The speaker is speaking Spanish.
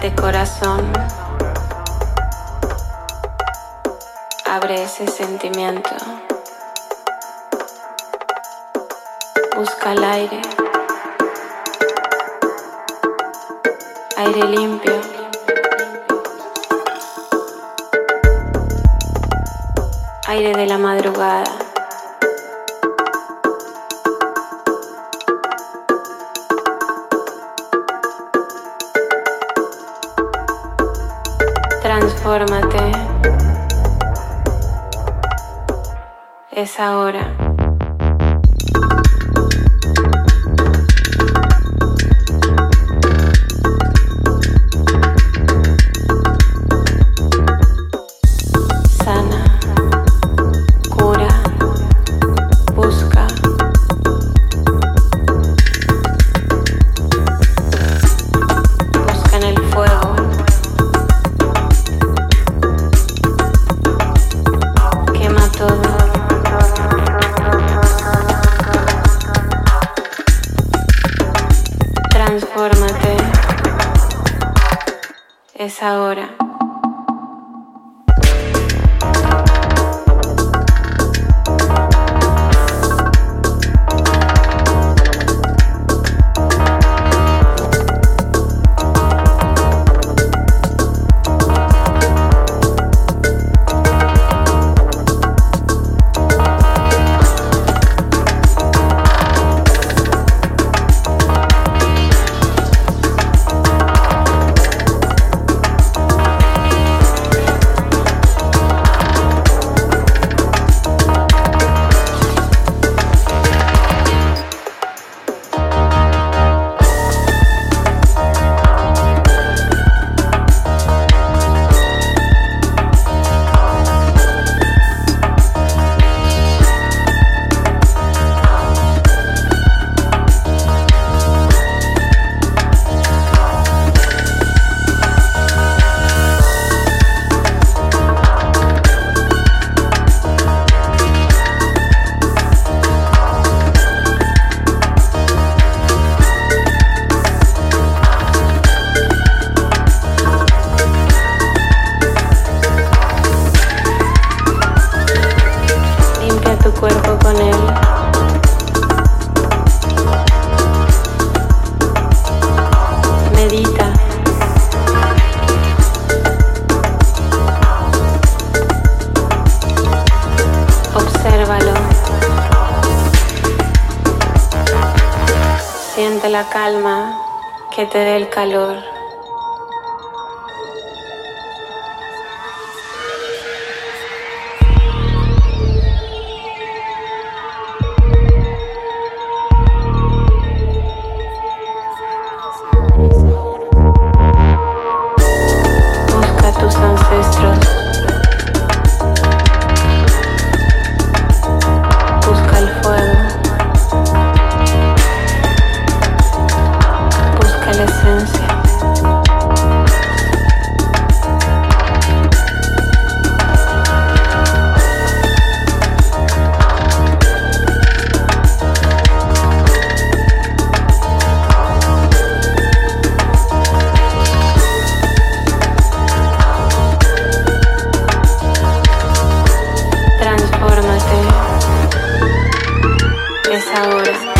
de corazón. Abre ese sentimiento. Busca el aire. Aire limpio. Aire de la madrugada. Transfórmate. Es ahora. Ahora. La calma que te dé el calor. es ahora.